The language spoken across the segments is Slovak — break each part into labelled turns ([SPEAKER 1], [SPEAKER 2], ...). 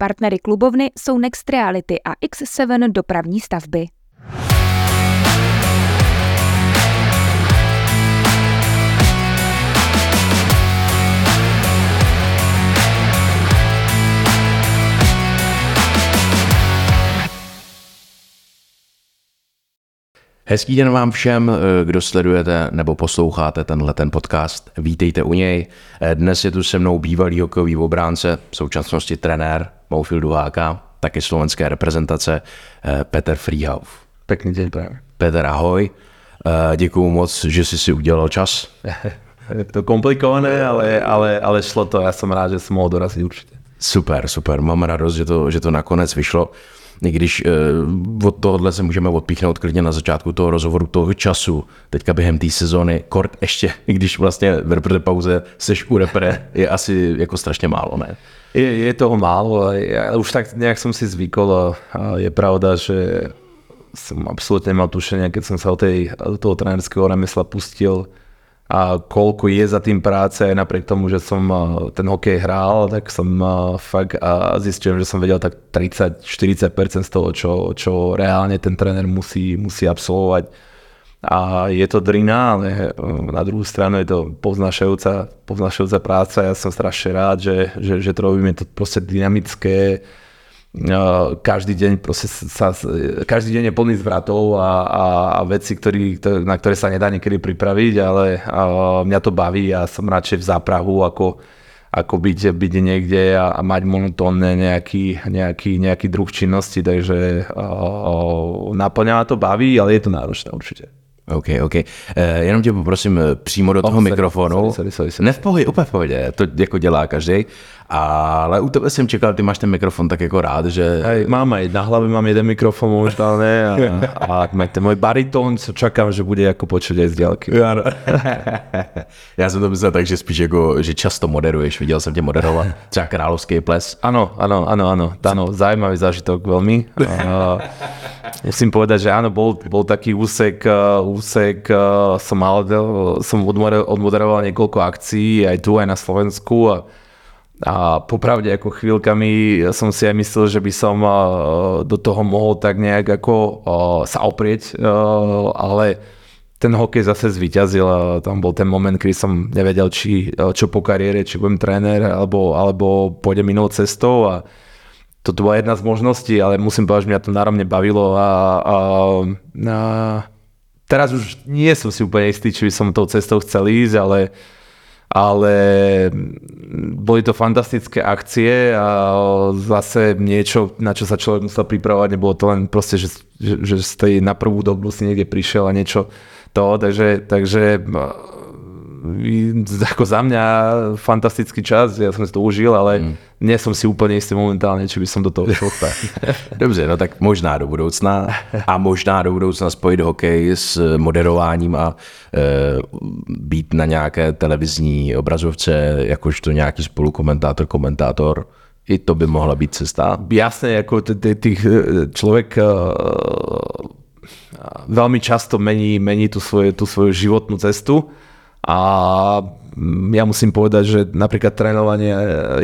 [SPEAKER 1] Partnery klubovny jsou Next Reality a X7 dopravní stavby.
[SPEAKER 2] Hezký den vám všem, kdo sledujete nebo posloucháte tenhle ten podcast. Vítejte u něj. Dnes je tu se mnou bývalý hokejový obránce, v současnosti trenér Moufieldu HK, taky slovenské reprezentace eh, Peter Freehauf.
[SPEAKER 3] Pekný deň práve.
[SPEAKER 2] Peter, ahoj. Děkuju moc, že jsi si udělal čas.
[SPEAKER 3] Je to komplikované, ale, ale, ale šlo to. Já jsem rád, že jsem mohl dorazit určitě.
[SPEAKER 2] Super, super. Mám radost, že to, že to nakonec vyšlo i když uh, od tohohle se můžeme odpíchnout klidně na začátku toho rozhovoru, toho času, teďka během té sezóny, kort ještě, i když vlastně v repre pauze seš u repre, je asi jako strašně málo, ne?
[SPEAKER 3] Je, je toho málo, ale už tak nejak som si zvykol a je pravda, že som absolútne nemal tušenie, keď som sa o tej, toho trénerského remesla pustil, a koľko je za tým práce, aj napriek tomu, že som ten hokej hral, tak som fakt a zistil, že som vedel tak 30-40% z toho, čo, čo reálne ten tréner musí, musí absolvovať. A je to drina, ale e, na druhú stranu je to povznašajúca, povznašajúca práca. Ja som strašne rád, že, že, že to robíme to proste dynamické, každý deň sa, každý deň je plný zvratov a, a, a veci, ktorý, na ktoré sa nedá niekedy pripraviť, ale a mňa to baví a som radšej v záprahu, ako, ako byť, byť niekde a, a mať monotónne nejaký, nejaký, nejaký druh činnosti, takže naplňa to baví, ale je to náročné určite.
[SPEAKER 2] OK, OK. Uh, jenom tě poprosím eh, přímo do toho oh, mikrofonu. Sorry, sorry, sorry, sorry. Ne v pohodě, úplně v pohodě, to jako dělá každý. Ale u tebe jsem čekal, ty máš ten mikrofon tak jako rád, že...
[SPEAKER 3] Hej, mám aj na hlave mám jeden mikrofon momentálne a, a ten môj baritón, co čakám, že bude jako počuť aj z diaľky.
[SPEAKER 2] Já jsem to myslel tak, že spíš jako, že často moderuješ, viděl jsem tě moderovat, třeba Královský ples.
[SPEAKER 3] Ano, ano, ano, ano, ano, zajímavý zážitok veľmi. A, musím povedať, že áno, bol, bol taký úsek, úsek som mal, som odmoderoval niekoľko akcií aj tu, aj na Slovensku a a popravde ako chvíľkami som si aj myslel, že by som do toho mohol tak nejak ako sa oprieť, ale ten hokej zase zvíťazil a tam bol ten moment, kedy som nevedel, či, čo po kariére, či budem tréner, alebo, alebo pôjdem inou cestou a toto bola jedna z možností, ale musím povedať, že mňa to náramne bavilo a, a, a teraz už nie som si úplne istý, či by som tou cestou chcel ísť, ale ale boli to fantastické akcie a zase niečo, na čo sa človek musel pripravovať, nebolo to len proste, že, že, že z tej na prvú dobu si niekde prišiel a niečo to, takže, takže ako za mňa fantastický čas, ja som si to užil, ale mm. nie som si úplne istý momentálne, či by som do toho šel.
[SPEAKER 2] Dobře, no tak možná do budoucna a možná do budoucna spojit hokej s moderováním a e, být na nějaké televizní obrazovce jakožto nějaký spolukomentátor, komentátor. I to by mohla být cesta.
[SPEAKER 3] Jasne, ako tých e, človek veľmi často mení, mení tú, svoje, tú svoju životnú cestu a ja musím povedať, že napríklad trénovanie,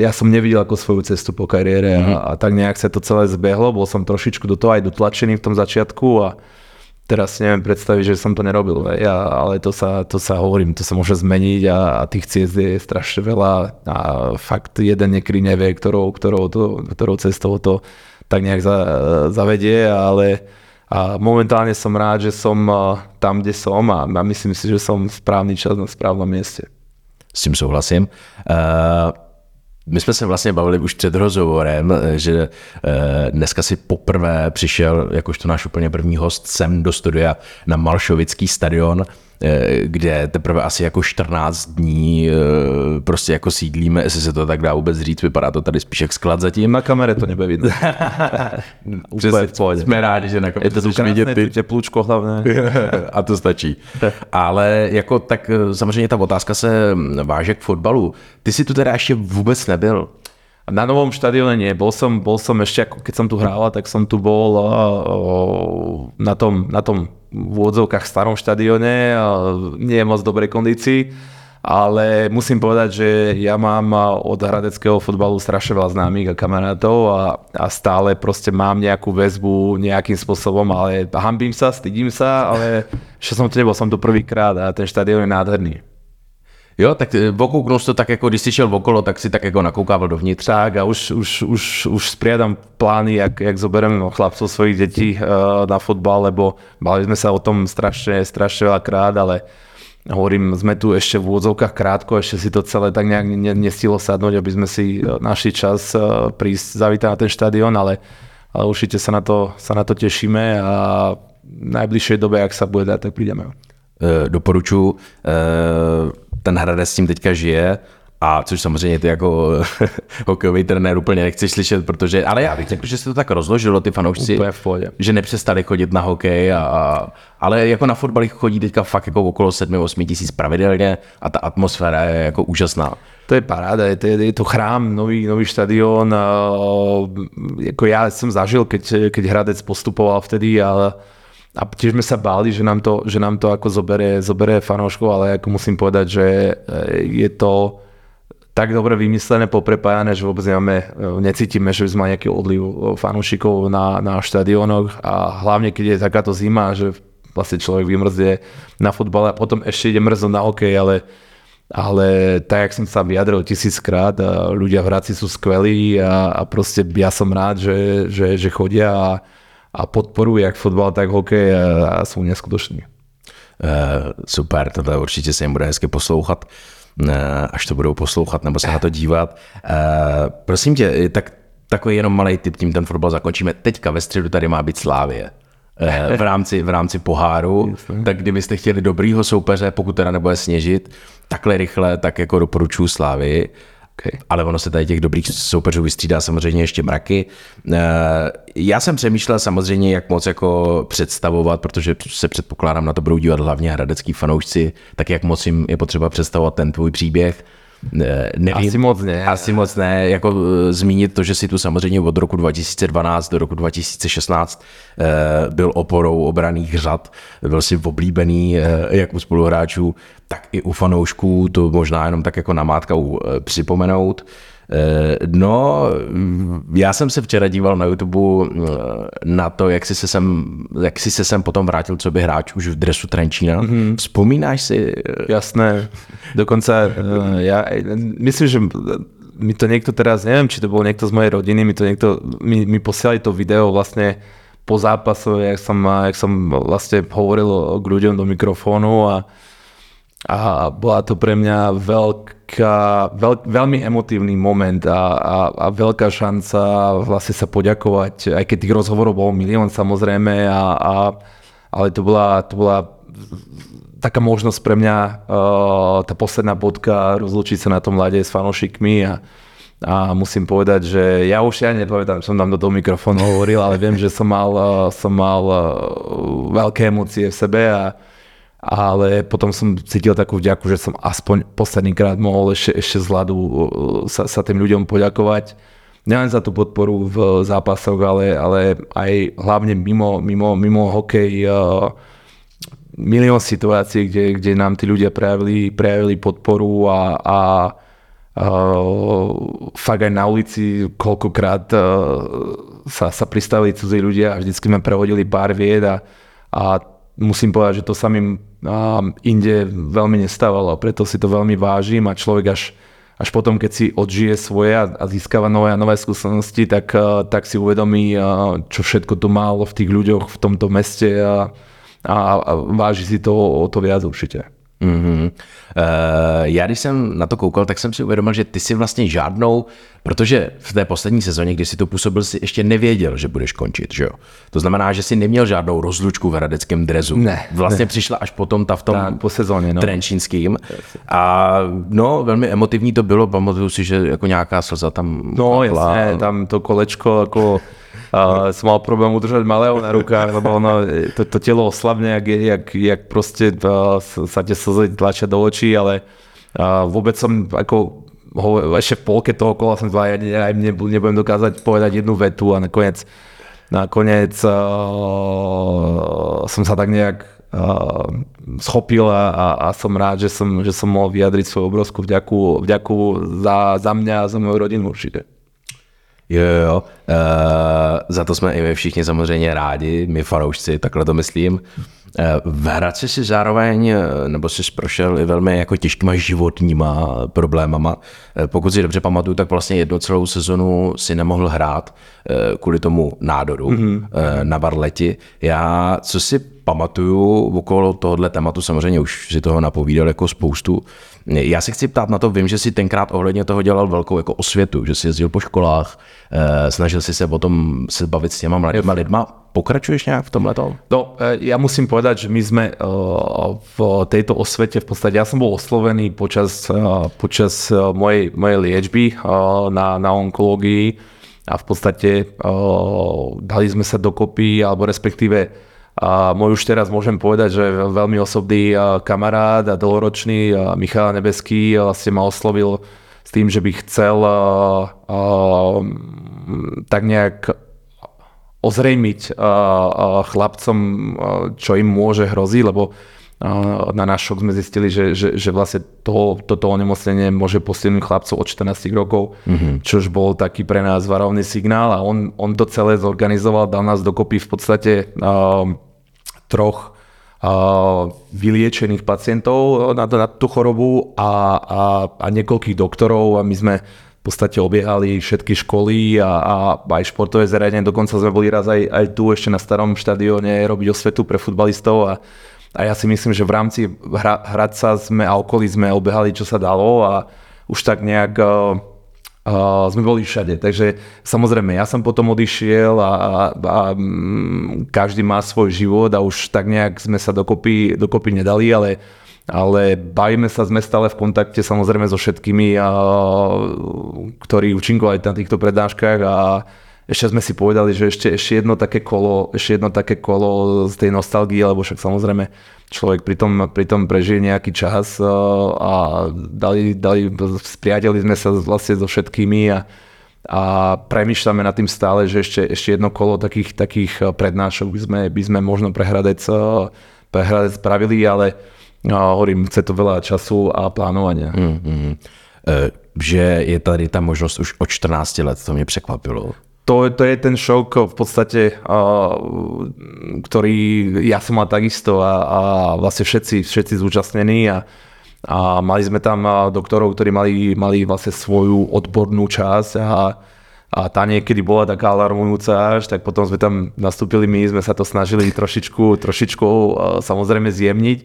[SPEAKER 3] ja som nevidel ako svoju cestu po kariére mm-hmm. a, mhm. a tak nejak sa to celé zbehlo, bol som trošičku do toho aj dotlačený v tom začiatku a teraz si neviem predstaviť, že som to nerobil, ja, ale to sa, to sa hovorím, to sa môže zmeniť a, a tých ciest je strašne veľa a fakt jeden niekedy nevie, ktorou, ktorou, to, ktorou cestou to tak nejak za, zavedie, ale a momentálne som rád, že som tam, kde som a myslím si, že som správny čas na správnom mieste.
[SPEAKER 2] S tím souhlasím. Uh... My jsme se vlastně bavili už před rozhovorem, že dneska si poprvé přišel, jakožto náš úplně první host, sem do studia na Malšovický stadion. Eh, kde teprve asi jako 14 dní eh, prostě jako sídlíme, jestli se to tak dá vůbec říct, vypadá to tady spíš jak sklad zatím.
[SPEAKER 3] Na kamere to nebude vidět.
[SPEAKER 2] Přesně, jsme rádi, že na
[SPEAKER 3] Je to tu vidět ty... teplůčko hlavně.
[SPEAKER 2] A to stačí. Ale jako tak eh, samozřejmě ta otázka se váže k fotbalu. Ty si tu teda ještě vůbec nebyl.
[SPEAKER 3] Na novom štadióne nie. Bol som, bol som ešte, ako keď som tu hral, tak som tu bol o, na tom, na tom v úvodzovkách starom štadióne, nie je moc dobrej kondícii, ale musím povedať, že ja mám od hradeckého fotbalu strašne veľa známych a kamarátov a, a stále proste mám nejakú väzbu nejakým spôsobom, ale hambím sa, stydím sa, ale ešte som to nebol, som to prvýkrát a ten štadión je nádherný.
[SPEAKER 2] Jo, tak e, okouknul jsi to tak, jako když jsi šel okolo, tak si tak jako nakoukával.
[SPEAKER 3] Tak a už, už, už, už plány, jak, jak zoberiem chlapcov svojich detí uh, na fotbal, lebo mali sme sa o tom strašne, strašne veľa krát, ale hovorím, sme tu ešte v úvodzovkách krátko, ešte si to celé tak nejak nestilo sadnúť, aby sme si e, našli čas prísť zavítať na ten štadión, ale, ale určite sa na, to, sa na to tešíme a v najbližšej dobe, ak sa bude dať, tak prídeme.
[SPEAKER 2] E, doporučuji, ten Hradec s tím teďka žije, a což samozřejmě ty jako hokejový trenér úplně nechceš slyšet, protože, ale já bych řekl, že se to tak rozložilo, ty fanoušci, že nepřestali chodit na hokej, a, a, ale jako na fotbal chodí teďka fakt jako okolo 7-8 tisíc pravidelně a ta atmosféra je jako úžasná.
[SPEAKER 3] To je paráda, je to, je to chrám, nový, nový štadión. Jako ja som zažil, keď, keď Hradec postupoval vtedy, ale a tiež sme sa báli, že nám to, že nám to ako zoberie, zoberie fanouškov, ale ako musím povedať, že e, je to tak dobre vymyslené, poprepájané, že vôbec nemáme, e, necítime, že by sme nejaký odliv e, fanúšikov na, na štadiónoch a hlavne, keď je takáto zima, že vlastne človek vymrzie na futbale a potom ešte ide mrznúť na hokej, ale, ale tak, jak som sa vyjadril tisíckrát, ľudia v Hradci sú skvelí a, a proste ja som rád, že, že, že chodia a, a podporujú jak fotbal, tak hokej a, sú neskutoční.
[SPEAKER 2] Uh, super, tohle určitě se jim bude hezky poslouchat. Eh, až to budou poslouchat nebo se na to dívat. Eh, prosím tě, tak takový jenom malý tip, tím ten fotbal zakončíme. Teďka ve středu tady má být Slávě eh, v rámci, v rámci poháru, Jasne. tak kdybyste chtěli dobrýho soupeře, pokud teda nebude sněžit, takhle rychle, tak jako doporučuji Slávy. Okay. Ale ono se tady těch dobrých soupeřů vystřídá samozřejmě ještě mraky. Eh, já jsem přemýšlel samozřejmě, jak moc jako představovat, protože se předpokládám, na to budou dívat hlavně hradecký fanoušci, tak jak moc jim je potřeba představovat ten tvůj příběh.
[SPEAKER 3] Nevím, asi moc ne.
[SPEAKER 2] Asi moc ne. Jako eh, zmínit to, že si tu samozřejmě od roku 2012 do roku 2016 eh, byl oporou obraných řad, byl si oblíbený eh, jak u spoluhráčů, tak i u fanoušků, to možná jenom tak jako namátkou připomenout. Eh, no, já jsem se včera díval na YouTube eh, na to, jak jsi se sem, jak jsi se sem potom vrátil, co by hráč už v dresu Trenčína. Mm-hmm. Vzpomínáš si?
[SPEAKER 3] Jasné. Dokonce ja myslím, že mi to niekto teraz, neviem, či to bol niekto z mojej rodiny, mi to niekto, mi, mi posielali to video vlastne po zápase, jak som, jak som vlastne hovoril k ľuďom do mikrofónu a a bola to pre mňa veľká, veľ, veľmi emotívny moment a, a, a veľká šanca vlastne sa poďakovať, aj keď tých rozhovorov bol milión samozrejme, a, a, ale to bola, to bola taká možnosť pre mňa, uh, tá posledná bodka, rozlučiť sa na tom lade s fanošikmi a, a musím povedať, že ja už ja nepamätám, som tam do toho mikrofónu hovoril, ale viem, že som mal, uh, som mal uh, veľké emócie v sebe a, ale potom som cítil takú vďaku, že som aspoň posledný krát mohol ešte, ešte z hľadu uh, sa, sa tým ľuďom poďakovať. Nielen za tú podporu v zápasoch, ale, ale aj hlavne mimo, mimo, mimo hokej uh, milión situácií, kde, kde nám tí ľudia prejavili, prejavili podporu a, a uh, fakt aj na ulici koľkokrát uh, sa, sa pristavili cudzí ľudia a vždycky sme prevodili pár vied a, a musím povedať, že to sa mi inde veľmi nestávalo, preto si to veľmi vážim a človek až, až potom, keď si odžije svoje a, a získava nové a nové skúsenosti, tak, tak si uvedomí, čo všetko tu málo v tých ľuďoch v tomto meste a, a, a váži si to o to viac určite.
[SPEAKER 2] Mm-hmm. Uh, já když jsem na to koukal, tak jsem si uvědomil, že ty si vlastně žádnou, protože v té poslední sezóně, kdy si to působil, si ještě nevěděl, že budeš končit, že jo? To znamená, že si neměl žádnou rozlučku v hradeckém drezu.
[SPEAKER 3] Ne.
[SPEAKER 2] Vlastně ne. přišla až potom ta v tom
[SPEAKER 3] tak, po sezóně, no.
[SPEAKER 2] trenčínským. A no, velmi emotivní to bylo, pamatuju si, že jako nějaká slza tam
[SPEAKER 3] No jasně, tam to kolečko jako uh, som mal problém udržať malého na rukách, lebo ono, to, to telo oslabne, jak, jak, jak proste uh, sa tie slzy tlačia do očí, ale uh, vôbec som ako ho, ešte v polke toho kola som zval, ja, ja nebudem dokázať povedať jednu vetu a nakoniec nakoniec uh, som sa tak nejak schopil a, a, a som rád, že som, že som mohol vyjadriť svoju obrovskú vďaku, vďaku za, za mňa a za moju rodinu určite.
[SPEAKER 2] Jo, jo, jo. Uh, za to jsme i my všichni samozřejmě rádi, my fanoušci, takhle to myslím. Uh, v Hradci si zároveň, eh, nebo jsi prošel i velmi jako těžkýma životníma problémama. Pokud si dobře pamatuju, tak vlastně jednu celou sezonu si nemohl hrát kvůli tomu nádoru mm-hmm. na Barleti. Já, co si pamatuju okolo tohohle tématu, samozřejmě už si toho napovídal jako spoustu. Já se chci ptát na to, vím, že si tenkrát ohledně toho dělal velkou jako osvětu, že jsi jezdil po školách, eh, snažil si se o tom se bavit s těma mladýma lidma. Pokračuješ nějak v tomhle?
[SPEAKER 3] No, eh, ja musím povedať, že my sme eh, v tejto osvete, v podstate ja som bol oslovený počas, počas mojej, mojej liečby na, na onkológii a v podstate dali sme sa dokopy, alebo respektíve a môj už teraz môžem povedať, že veľmi osobný kamarát a dlhoročný Michal Nebeský vlastne ma oslovil s tým, že by chcel tak nejak ozrejmiť chlapcom, čo im môže hroziť, lebo na náš šok sme zistili, že, že, že vlastne to, toto onemocnenie môže postihnúť chlapcov od 14 rokov, mm-hmm. čož bol taký pre nás varovný signál a on, on to celé zorganizoval, dal nás dokopy v podstate uh, troch uh, vyliečených pacientov na, na tú chorobu a, a, a niekoľkých doktorov a my sme v podstate obiehali všetky školy a, a aj športové zariadenie. Dokonca sme boli raz aj, aj tu ešte na starom štadióne robiť osvetu pre futbalistov a a ja si myslím, že v rámci hra, Hradca sme a okolí sme obehali, čo sa dalo a už tak nejak uh, uh, sme boli všade. Takže samozrejme, ja som potom odišiel a, a, a um, každý má svoj život a už tak nejak sme sa dokopy, dokopy nedali, ale ale bavíme sa, sme stále v kontakte samozrejme so všetkými, a, ktorí účinkovali na týchto prednáškach a ešte sme si povedali, že ešte, ešte jedno také kolo, ešte jedno také kolo z tej nostalgie, lebo však samozrejme človek pri tom, pri tom prežije nejaký čas uh, a dali, dali, spriateli sme sa vlastne so všetkými a, a premyšľame nad tým stále, že ešte, ešte jedno kolo takých, takých prednášok by sme, by sme možno prehradec, uh, prehradec spravili, ale uh, hovorím, chce to veľa času a plánovania. Mm-hmm.
[SPEAKER 2] Uh, že je tady ta možnost už od 14 let, to mě překvapilo
[SPEAKER 3] to, to je ten šok v podstate, ktorý ja som mal takisto a, a vlastne všetci, všetci zúčastnení a, a mali sme tam doktorov, ktorí mali, mali vlastne svoju odbornú časť a, a tá niekedy bola taká alarmujúca až, tak potom sme tam nastúpili my, sme sa to snažili trošičku, trošičku samozrejme zjemniť,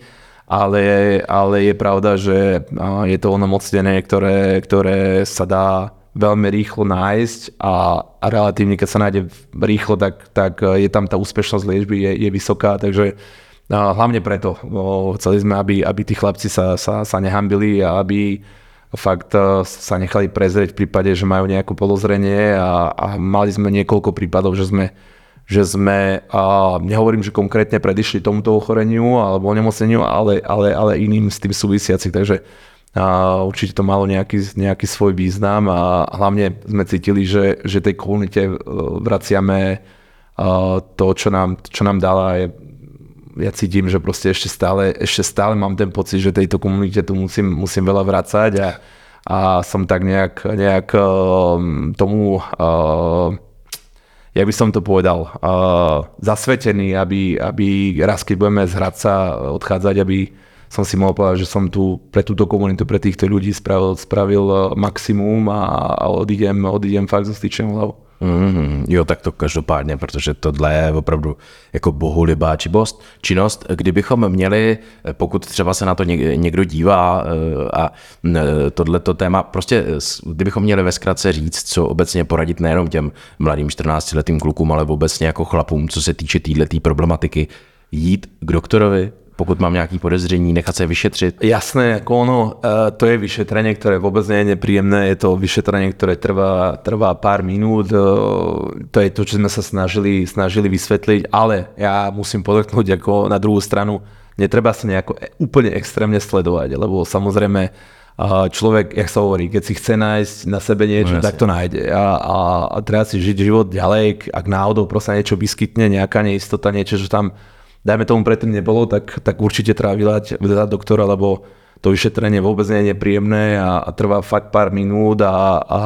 [SPEAKER 3] ale, ale je pravda, že je to onomocnenie, ktoré, ktoré sa dá veľmi rýchlo nájsť a, a relatívne, keď sa nájde rýchlo, tak, tak e, je tam tá úspešnosť liečby je, je vysoká, takže a hlavne preto. O, chceli sme, aby, aby tí chlapci sa, sa, sa nehambili a aby fakt e, sa nechali prezrieť v prípade, že majú nejaké podozrenie a, a mali sme niekoľko prípadov, že sme že sme, a nehovorím, že konkrétne predišli tomuto ochoreniu alebo onemocneniu, ale, ale, ale iným s tým súvisiacich, takže a určite to malo nejaký, nejaký svoj význam a hlavne sme cítili, že, že tej komunite e, vraciame e, to, čo nám, čo nám dala. Je, ja cítim, že proste ešte stále, ešte stále mám ten pocit, že tejto komunite tu musím, musím veľa vracať a, a som tak nejak, nejak e, tomu, jak by som to povedal, zasvetený, aby, aby raz, keď budeme z Hradca odchádzať, aby som si mohol povedať, že som tu pre túto komunitu, pre týchto ľudí spravil, spravil eh, maximum a, a odídem, odídem fakt so styčenou hlavou.
[SPEAKER 2] Mm, jo, tak to každopádně, protože tohle je opravdu jako bohulibá čibost, činnost. Kdybychom měli, eh, pokud třeba se na to někdo dívá eh, a tohleto téma, prostě kdybychom měli ve zkratce říct, co obecně poradit nejenom těm mladým 14-letým klukům, ale obecně jako chlapům, co se týče této problematiky, jít k doktorovi, pokud mám nějaký podezření, nechat se vyšetřit?
[SPEAKER 3] Jasné, ako ono, e, to je vyšetrenie, ktoré vôbec nie je nepríjemné, je to vyšetrenie, ktoré trvá, trvá pár minút, e, to je to, čo sme sa snažili, snažili vysvetliť, ale ja musím podotknúť ako na druhú stranu, netreba sa nejako úplne extrémne sledovať, lebo samozrejme človek, jak sa hovorí, keď si chce nájsť na sebe niečo, no, tak to nájde. A, a, a treba si žiť život ďalej, ak náhodou proste niečo vyskytne, nejaká neistota, niečo, čo tam dajme tomu predtým nebolo, tak, tak určite treba vydať, vydať doktora, lebo to vyšetrenie vôbec nie je nepríjemné a, a trvá fakt pár minút a, a,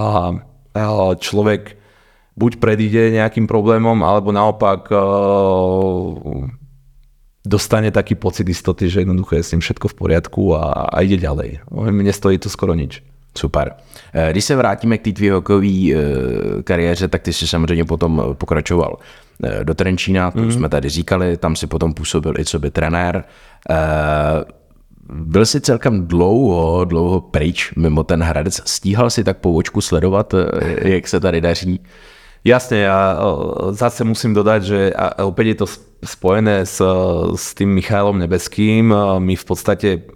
[SPEAKER 3] a človek buď predíde nejakým problémom, alebo naopak uh, dostane taký pocit istoty, že jednoducho je s ním všetko v poriadku a, a ide ďalej. Mne stojí to skoro nič.
[SPEAKER 2] Super. Eh, když se vrátíme k té tvý hokejové kariéře, tak ty jsi samozřejmě potom pokračoval eh, do Trenčína, to mm. jsme tady říkali, tam si potom působil i co by trenér. Byl jsi celkem dlouho, dlouho pryč mimo ten Hradec. Stíhal si tak po očku sledovat, jak se tady daří?
[SPEAKER 3] Jasne, ja zase musím dodať, že a opäť je to spojené s, s tým Michailom Nebeským. My v podstate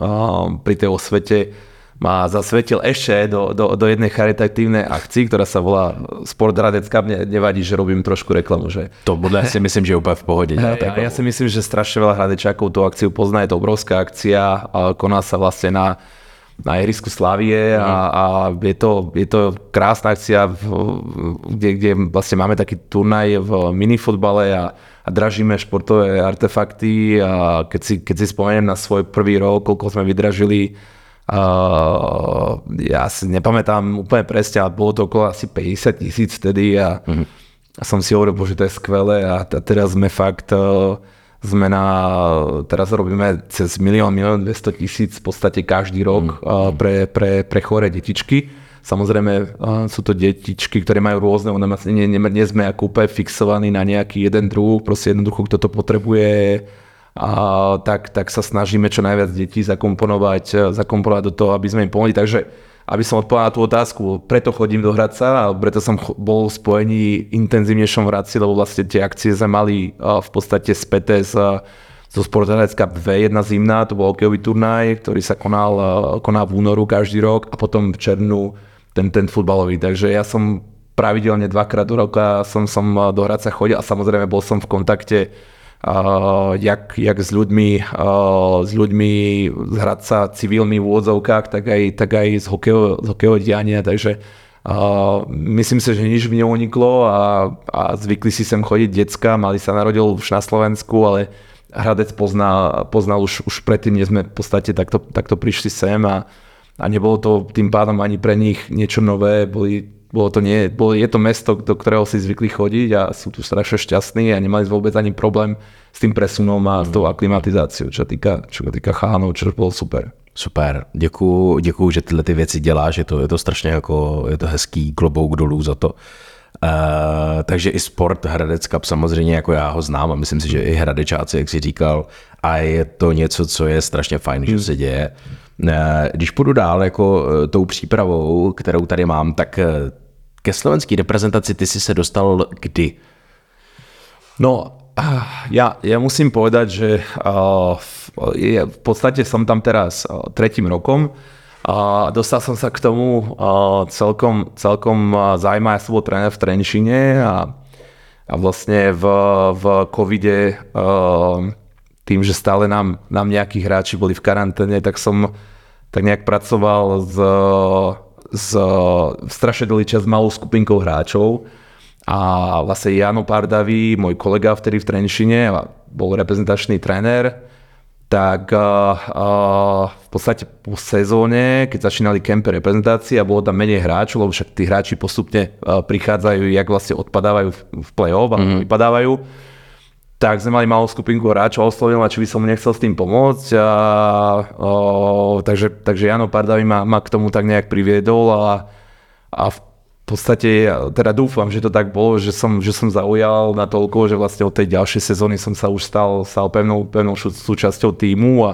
[SPEAKER 3] pri tej osvete ma zasvetil ešte do, do, do jednej charitatívnej akcii, ktorá sa volá Sport Radecka. Mne nevadí, že robím trošku reklamu. Že...
[SPEAKER 2] To bude si myslím, že úplne v pohode.
[SPEAKER 3] Ja, ja, ja si myslím, že strašne veľa hradečákov tú akciu pozná. Je to obrovská akcia. Koná sa vlastne na na ihrisku Slavie a, mhm. a je, to, je to krásna akcia, kde, kde vlastne máme taký turnaj v minifotbale a, a dražíme športové artefakty a keď si, keď si spomeniem na svoj prvý rok, koľko sme vydražili Uh, ja si nepamätám úplne presne, ale bolo to okolo asi 50 tisíc vtedy a, uh-huh. a som si hovoril, že to je skvelé a, a teraz sme fakt uh, sme na, teraz robíme cez milión, milión 200 tisíc v podstate každý rok uh, pre, pre, pre chore detičky. Samozrejme uh, sú to detičky, ktoré majú rôzne onemocnenie, nie, nie sme ako úplne fixovaní na nejaký jeden druh, proste jednoducho kto to potrebuje a tak, tak sa snažíme čo najviac detí zakomponovať, zakomponovať do toho, aby sme im pomohli. Takže aby som odpovedal na tú otázku, preto chodím do Hradca a preto som bol v spojení intenzívnejšom v Hradci, lebo vlastne tie akcie sme mali v podstate späté z, zo Cup 2, jedna zimná, to bol hokejový turnaj, ktorý sa konal, konal v únoru každý rok a potom v červnu ten, ten futbalový. Takže ja som pravidelne dvakrát do roka som, som do Hradca chodil a samozrejme bol som v kontakte jak, jak s ľuďmi, s ľuďmi z Hradca civilmi v úvodzovkách, tak aj, tak aj z hokejového, z hokejového diania, takže Uh, myslím si, že nič mi neuniklo a, a zvykli si sem chodiť decka, mali sa narodil už na Slovensku, ale Hradec pozná, poznal už, už predtým, než sme v podstate takto, takto prišli sem a, a nebolo to tým pádom ani pre nich niečo nové, boli bolo to nie, bolo, je to mesto, do ktorého si zvykli chodiť a sú tu strašne šťastní a nemali vôbec ani problém s tým presunom a s tou mm. aklimatizáciou, čo týka, čo týka chánov, čo bolo super.
[SPEAKER 2] Super, děkuju, děkuju, že tyhle ty věci děláš, je to, je to strašně jako, je to hezký klobouk dolů za to. Uh, takže i sport Hradec Cup samozřejmě jako já ho znám a myslím si, že i Hradečáci, jak jsi říkal, a je to něco, co je strašně fajn, že se děje. Eh, když půjdu dál jako eh, tou přípravou, kterou tady mám, tak eh, ke slovenské reprezentaci ty si se dostal kdy?
[SPEAKER 3] No, ja, ja musím povedať, že v podstate som tam teraz tretím rokom a dostal som sa k tomu celkom, celkom zaujímavé. Ja som bol tréner v Trenčine a, a vlastne v, v covide tým, že stále nám, nám nejakí hráči boli v karanténe, tak som tak nejak pracoval s, s strašne dlhý čas malou skupinkou hráčov a vlastne Jano Pardavi, môj kolega vtedy v Trenčine, bol reprezentačný tréner, tak uh, uh, v podstate po sezóne, keď začínali kempe reprezentácie a bolo tam menej hráčov, lebo však tí hráči postupne uh, prichádzajú, jak vlastne odpadávajú v play-off a mm. vypadávajú, tak sme mali malú skupinku hráčov, oslovil ma, či by som nechcel s tým pomôcť. A, o, takže, takže Jano Pardavi ma, ma k tomu tak nejak priviedol a, a v podstate, teda dúfam, že to tak bolo, že som, že som zaujal na toľko, že vlastne od tej ďalšej sezóny som sa už stal, stal pevnou, pevnou súčasťou týmu a,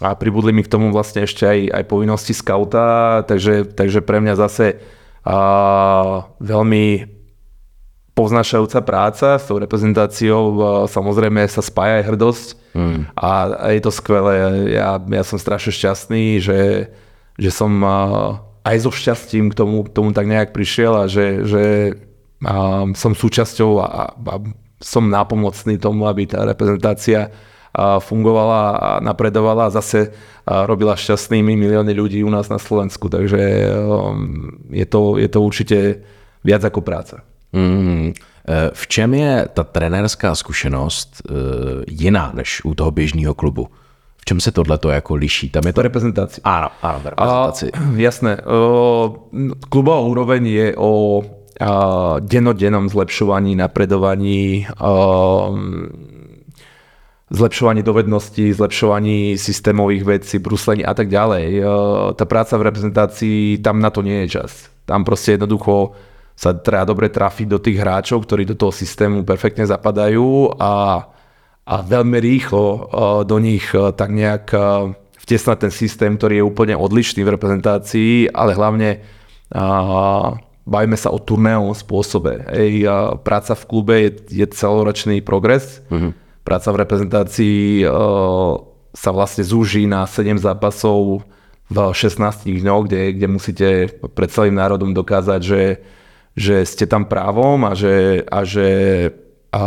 [SPEAKER 3] a pribudli mi k tomu vlastne ešte aj, aj povinnosti skauta, takže, takže pre mňa zase a, veľmi poznášajúca práca s tou reprezentáciou, samozrejme sa spája aj hrdosť mm. a, je to skvelé. Ja, ja som strašne šťastný, že, že som aj so šťastím k tomu, k tomu tak nejak prišiel a že, že a, som súčasťou a, a som nápomocný tomu, aby tá reprezentácia fungovala a napredovala a zase robila šťastnými milióny ľudí u nás na Slovensku. Takže je to, je to určite viac ako práca.
[SPEAKER 2] Mm, Eh, V čem je ta trenérská zkušenost eh, jiná než u toho běžného klubu? V čem se tohleto jako liší? Tam je to...
[SPEAKER 3] Reprezentácia.
[SPEAKER 2] Áno, áno, v reprezentácii.
[SPEAKER 3] A, jasné. O, klubová úroveň je o a, dennodennom zlepšovaní, napredovaní, a, zlepšovaní dovedností, zlepšovaní systémových vecí, bruslení a tak ďalej. Tá práca v reprezentácii, tam na to nie je čas. Tam proste jednoducho sa treba dobre trafiť do tých hráčov, ktorí do toho systému perfektne zapadajú a, a veľmi rýchlo a, do nich a, tak nejak a, vtesnať ten systém, ktorý je úplne odlišný v reprezentácii, ale hlavne a, bavíme sa o turnéovom spôsobe. Ej, práca v klube je, je celoročný progres. Mm-hmm. Práca v reprezentácii a, sa vlastne zúži na 7 zápasov v 16 dňoch, kde, kde musíte pred celým národom dokázať, že, že ste tam právom a že, a že a,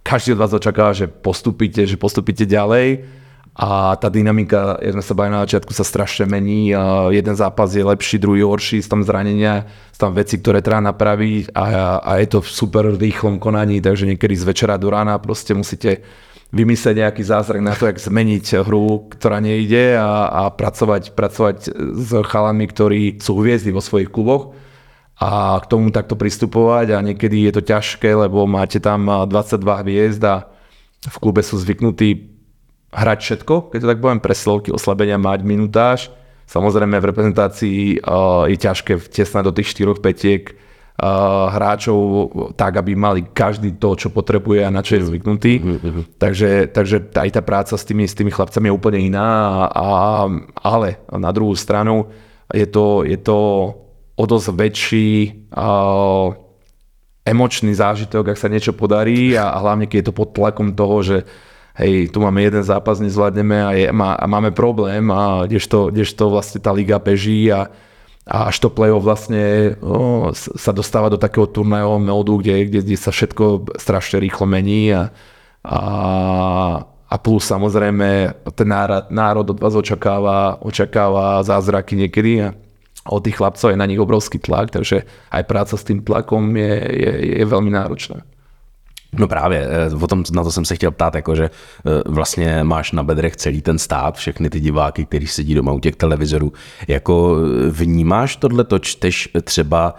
[SPEAKER 3] každý od vás očakáva, že postupíte, že postupíte ďalej a tá dynamika, sme sa bavili na začiatku, sa strašne mení. A jeden zápas je lepší, druhý horší, sú tam zranenia, sú tam veci, ktoré treba napraviť a, a je to v super rýchlom konaní, takže niekedy z večera do rána proste musíte vymyslieť nejaký zázrak na to, jak zmeniť hru, ktorá nejde a, a pracovať, pracovať s chalami, ktorí sú hviezdy vo svojich kluboch a k tomu takto pristupovať a niekedy je to ťažké, lebo máte tam 22 hviezd a v klube sú zvyknutí hrať všetko, keď to tak poviem, presilovky, oslabenia, mať minutáž. Samozrejme v reprezentácii uh, je ťažké vtesnať do tých 4 petiek uh, hráčov tak, aby mali každý to, čo potrebuje a na čo je zvyknutý. Mm-hmm. Takže, takže aj tá práca s tými, s tými chlapcami je úplne iná, a, a, ale na druhú stranu je to, je to o dosť väčší uh, emočný zážitok, ak sa niečo podarí a, a hlavne keď je to pod tlakom toho, že hej, tu máme jeden zápas, nezvládneme a, je, má, a máme problém a kdežto, kdežto vlastne tá liga beží a, a až to play-off vlastne o, sa dostáva do takého turnajového módu, kde, kde, kde sa všetko strašne rýchlo mení a, a, a plus samozrejme ten národ, národ od vás očakáva, očakáva zázraky niekedy a od tých chlapcov je na nich obrovský tlak, takže aj práca s tým tlakom je, je, je veľmi náročná.
[SPEAKER 2] No právě, eh, o tom, na to jsem se chtěl ptát, jako že eh, vlastně máš na bedrech celý ten stát, všechny ty diváky, kteří sedí doma u těch televizorů. Jako eh, vnímáš tohle, to čteš třeba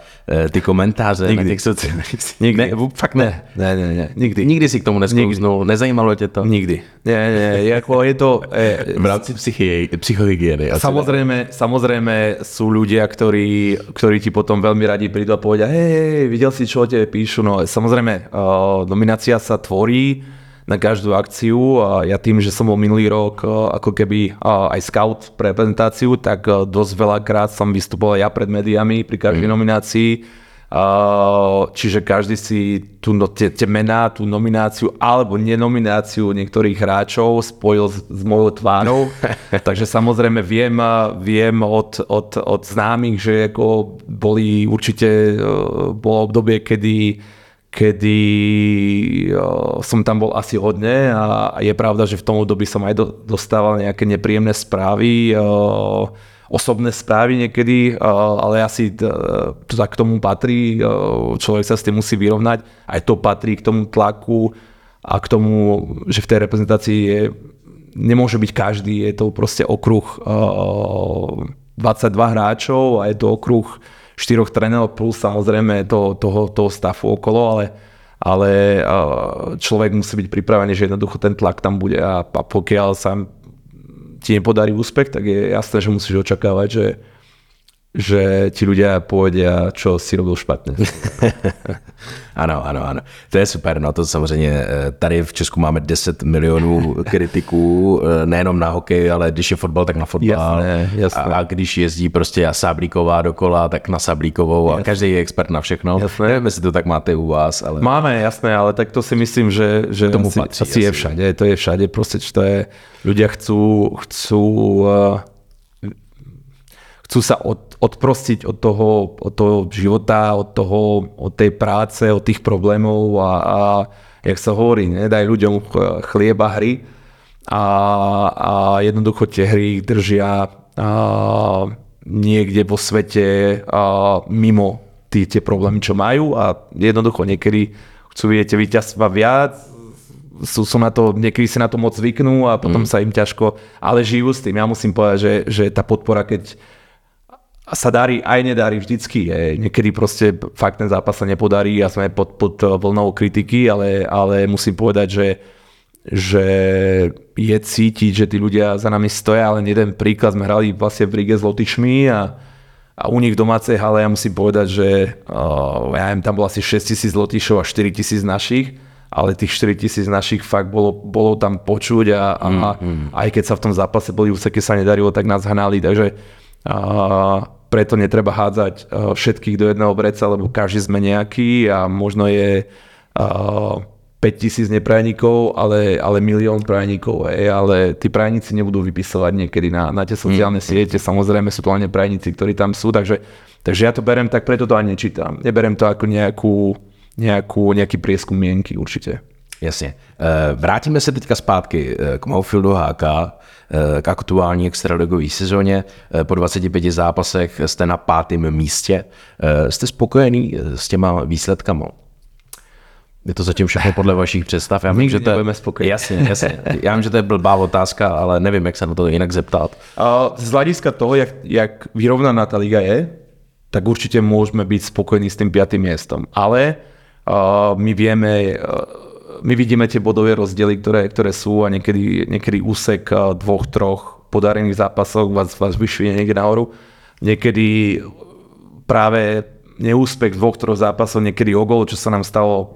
[SPEAKER 2] ty komentáře
[SPEAKER 3] Nikdy.
[SPEAKER 2] na těch sociálních
[SPEAKER 3] Nikdy.
[SPEAKER 2] Ne, fakt ne.
[SPEAKER 3] Ne, ne, ne, nikdy.
[SPEAKER 2] Nikdy si k tomu nesklouznul, nezajímalo tě to?
[SPEAKER 3] Nikdy. Nie, nie, ako je to... E,
[SPEAKER 2] V rámci psychi, psychohygieny. ne?
[SPEAKER 3] Samozrejme, samozrejme sú ľudia, ktorí, ktorí ti potom veľmi radi prídu a povedia, hej, hej, videl si, čo o tebe píšu. No samozrejme, uh, nominácia sa tvorí na každú akciu a ja tým, že som bol minulý rok uh, ako keby uh, aj scout pre prezentáciu, tak uh, dosť veľakrát som vystupoval ja pred médiami pri každej mm. nominácii. Čiže každý si tú, no, tie, tie mená, tú nomináciu alebo nenomináciu niektorých hráčov spojil s, s mojou tvárou. Takže samozrejme viem, viem od, od, od známych, že ako boli určite, bolo obdobie, kedy kedy som tam bol asi hodne a je pravda, že v tom období som aj do, dostával nejaké nepríjemné správy, osobné správy niekedy, ale asi to tak k tomu patrí, človek sa s tým musí vyrovnať, aj to patrí k tomu tlaku a k tomu, že v tej reprezentácii je, nemôže byť každý, je to proste okruh 22 hráčov a je to okruh štyroch trénerov plus samozrejme to, toho, toho stafu okolo, ale ale človek musí byť pripravený, že jednoducho ten tlak tam bude a, a pokiaľ sa ti nepodarí úspech, tak je jasné, že musíš očakávať, že, že ti ľudia povedia, čo si robil špatně.
[SPEAKER 2] ano, ano, ano. To je super, no to samozřejmě, tady v Česku máme 10 milionů kritiků, nejenom na hokej, ale když je fotbal, tak na fotbal.
[SPEAKER 3] Jasné, jasné.
[SPEAKER 2] A, a když jezdí prostě Sáblíková dokola, tak na Sáblíkovou a
[SPEAKER 3] Jasné.
[SPEAKER 2] každý je expert na všechno.
[SPEAKER 3] Jasné.
[SPEAKER 2] Nevím, jestli to tak máte u vás, ale...
[SPEAKER 3] Máme, jasné, ale tak to si myslím, že, že
[SPEAKER 2] Tomu
[SPEAKER 3] asi,
[SPEAKER 2] patří
[SPEAKER 3] asi je všade, to je všade, proste, čo to je, ľudia chcú, chcú, uh, chcú sa od, odprostiť od toho, od toho života, od, toho, od tej práce, od tých problémov a, a jak sa hovorí, nedaj ľuďom ch- chlieba hry a, a jednoducho tie hry držia a, niekde vo svete a, mimo tí, tie problémy, čo majú a jednoducho niekedy chcú vidieť víťazstva viac, sú, sú na to, niekedy si na to moc zvyknú a potom mm. sa im ťažko, ale žijú s tým. Ja musím povedať, že, že tá podpora, keď sa darí, aj nedarí vždycky. Je. Niekedy proste fakt ten zápas sa nepodarí a sme pod, pod vlnou kritiky, ale, ale musím povedať, že, že je cítiť, že tí ľudia za nami stoja, ale jeden príklad sme hrali vlastne v Ríge s Lotyšmi a, a u nich v domácej hale ja musím povedať, že uh, ja neviem, tam bolo asi 6 tisíc Lotyšov a 4 tisíc našich ale tých 4 tisíc našich fakt bolo, bolo tam počuť a, a mm, mm. aj keď sa v tom zápase boli úseky sa nedarilo, tak nás hnali, takže a, preto netreba hádzať a, všetkých do jedného vreca, lebo každý sme nejaký a možno je a, 5 tisíc neprajníkov, ale, ale milión prajníkov, hej, ale tí prajníci nebudú vypisovať niekedy na, na tie sociálne mm. siete, samozrejme sú to len prajníci, ktorí tam sú, takže, takže ja to berem tak, preto to ani nečítam. Neberem to ako nejakú nejakú, nejaký prieskum mienky určitě.
[SPEAKER 2] Jasně. Eh, vrátíme se teďka zpátky eh, k Maufieldu HK, eh, k aktuální extraligové sezóně. Po 25 zápasech jste na pátém místě. Jste spokojený s těma výsledkama? Je to zatím všechno podle vašich představ?
[SPEAKER 3] Já vím, že to je...
[SPEAKER 2] Jasně, jasně. Já vím, že to je blbá otázka, ale nevím, jak se na to jinak zeptat.
[SPEAKER 3] Z hlediska toho, jak, jak vyrovnaná ta liga je, tak určitě můžeme být spokojení s tím pátým miestom. Ale my vieme, my vidíme tie bodové rozdiely, ktoré, ktoré sú a niekedy, niekedy úsek dvoch, troch podarených zápasov vás, vás vyšuje niekde nahoru. Niekedy práve neúspech dvoch, troch zápasov, niekedy o čo sa nám stalo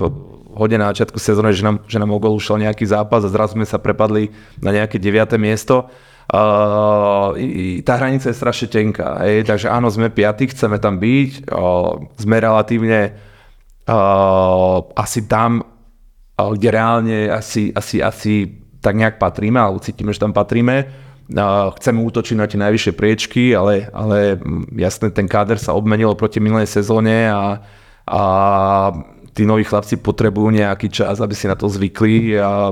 [SPEAKER 3] hodne na začiatku sezóny, že nám, že nám o ušiel nejaký zápas a zrazu sme sa prepadli na nejaké 9. miesto. Uh, tá hranica je strašne tenká, hej, takže áno, sme piatí, chceme tam byť, uh, sme relatívne uh, asi tam, kde reálne asi, asi, asi tak nejak patríme, alebo cítime, že tam patríme. Chceme útočiť na tie najvyššie priečky, ale, ale jasne ten káder sa obmenil proti minulej sezóne a, a tí noví chlapci potrebujú nejaký čas, aby si na to zvykli a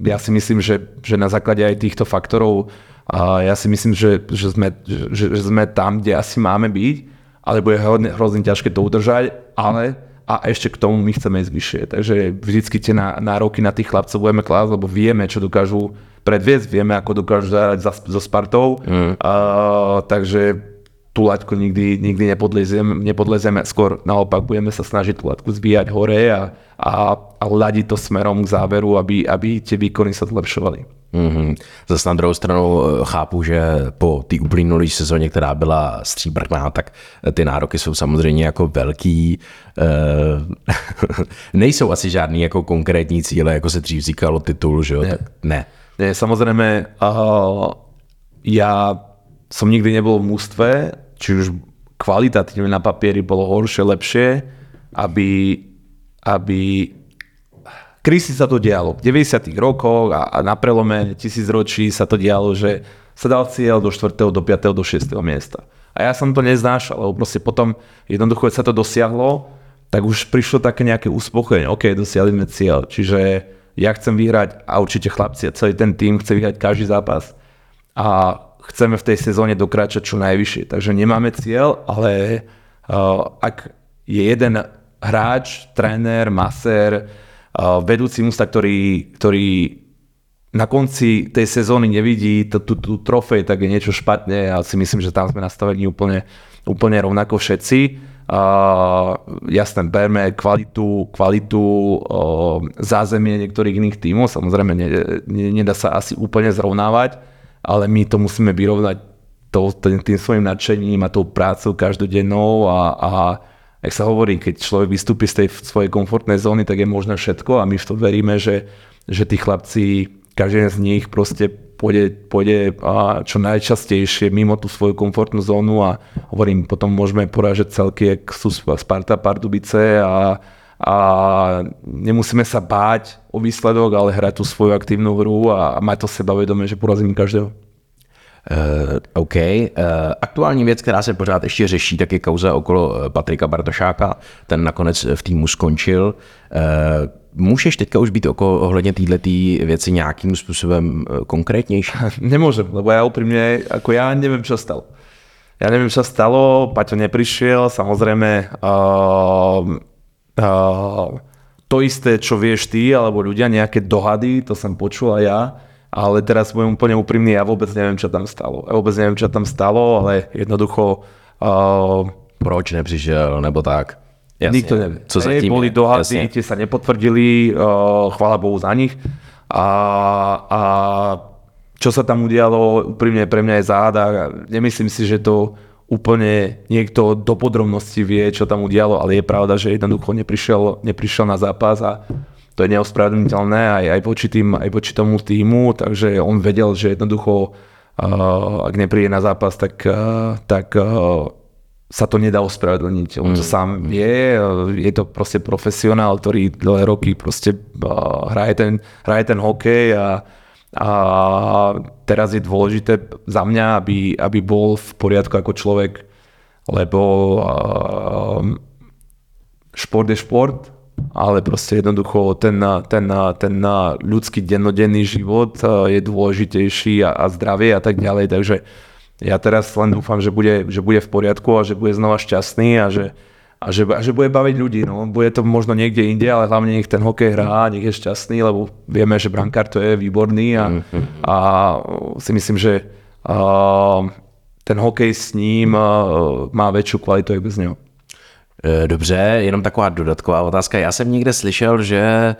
[SPEAKER 3] ja si myslím, že, že na základe aj týchto faktorov a ja si myslím, že, že, sme, že, že sme tam, kde asi máme byť, ale bude hrozne, hrozne ťažké to udržať, ale a ešte k tomu my chceme ísť vyššie. Takže vždycky tie nároky na tých chlapcov budeme klásť, lebo vieme, čo dokážu predviesť, vieme, ako dokážu zahrať so Spartou. Mm. Uh, takže tú laťku nikdy, nikdy nepodlezieme, nepodlezieme, skôr naopak budeme sa snažiť tú laťku zbíjať hore a, a, a ladiť to smerom k záveru, aby, aby tie výkony sa zlepšovali.
[SPEAKER 2] Mm-hmm. Zase na druhou stranu eh, chápu, že po té uplynulé sezóně, která byla stříbrná, tak eh, ty nároky jsou samozřejmě jako velký. E, nejsou asi žádný jako konkrétní cíle, jako se dřív říkalo titul, že jo? Ne. Tak ne.
[SPEAKER 3] ne samozrejme, uh, ja som nikdy nebol v mústve, či už kvalitatívne na papieri bolo horšie, lepšie, aby, aby Krysy sa to dialo. V 90. rokoch a, a na prelome tisícročí sa to dialo, že sa dal cieľ do 4., do 5., do 6. miesta. A ja som to neznášal, lebo proste potom jednoducho, keď sa to dosiahlo, tak už prišlo také nejaké uspokojenie. OK, dosiahli sme cieľ. Čiže ja chcem vyhrať a určite chlapci a celý ten tým chce vyhrať každý zápas. A chceme v tej sezóne dokráčať čo najvyššie. Takže nemáme cieľ, ale uh, ak je jeden hráč, tréner, masér, uh, vedúci musta, ktorý, ktorý na konci tej sezóny nevidí tú, trofej, tak je niečo špatne a si myslím, že tam sme nastavení úplne, úplne rovnako všetci. Uh, jasné, berme kvalitu, kvalitu uh, zázemie niektorých iných tímov, samozrejme ne, ne, nedá sa asi úplne zrovnávať, ale my to musíme vyrovnať to, tým, svojim nadšením a tou prácou každodennou a, a jak sa hovorí, keď človek vystúpi z tej svojej komfortnej zóny, tak je možné všetko a my v to veríme, že, že tí chlapci, každý z nich proste pôjde, pôjde a čo najčastejšie mimo tú svoju komfortnú zónu a hovorím, potom môžeme porážať celky, jak sú Sparta, Pardubice a, a nemusíme sa báť o výsledok, ale hrať tú svoju aktívnu hru a mať to sebavedomie, že porazíme každého.
[SPEAKER 2] Uh, OK. Uh, aktuální věc, která se pořád ještě řeší, tak je kauza okolo Patrika Bartošáka. Ten nakonec v týmu skončil. Uh, můžeš teďka už být oko, ohledně této věci nějakým způsobem konkrétnější?
[SPEAKER 3] Nemôžem, lebo ja úprimne, ako ja neviem, čo stal. ja neviem, čo sa stalo, Paťo neprišiel, samozrejme uh, to isté, čo vieš ty, alebo ľudia, nejaké dohady, to som počul aj ja, ale teraz budem úplne úprimný, ja vôbec neviem, čo tam stalo. Ja vôbec neviem, čo tam stalo, ale jednoducho... Uh,
[SPEAKER 2] Proč nepřišel, nebo tak.
[SPEAKER 3] Jasne. Nikto nevie.
[SPEAKER 2] Co
[SPEAKER 3] Hej,
[SPEAKER 2] zatím
[SPEAKER 3] boli dohady,
[SPEAKER 2] Jasne.
[SPEAKER 3] tie sa nepotvrdili, uh, chvála Bohu za nich. A, a čo sa tam udialo, úprimne pre mňa je záhada. Nemyslím si, že to úplne niekto do podrobnosti vie, čo tam udialo, ale je pravda, že jednoducho neprišiel, neprišiel na zápas a to je neospravedlniteľné aj, aj, voči tým, aj voči tomu týmu, takže on vedel, že jednoducho uh, ak nepríde na zápas, tak, uh, tak uh, sa to nedá ospravedlniť. On to sám vie, je to proste profesionál, ktorý dlhé roky proste uh, hraje, ten, hraje ten hokej a, a teraz je dôležité za mňa, aby, aby bol v poriadku ako človek, lebo uh, šport je šport, ale proste jednoducho ten, ten, ten ľudský dennodenný život uh, je dôležitejší a, a zdravie a tak ďalej, takže ja teraz len dúfam, že bude, že bude v poriadku a že bude znova šťastný a že, a že, a že bude baviť ľudí. No. Bude to možno niekde inde, ale hlavne nech ten hokej hrá, nech je šťastný, lebo vieme, že brankár to je výborný a, a si myslím, že a, ten hokej s ním a, má väčšiu kvalitu aj bez neho.
[SPEAKER 2] E, Dobře, jenom taková dodatková otázka. Já jsem někde slyšel, že e,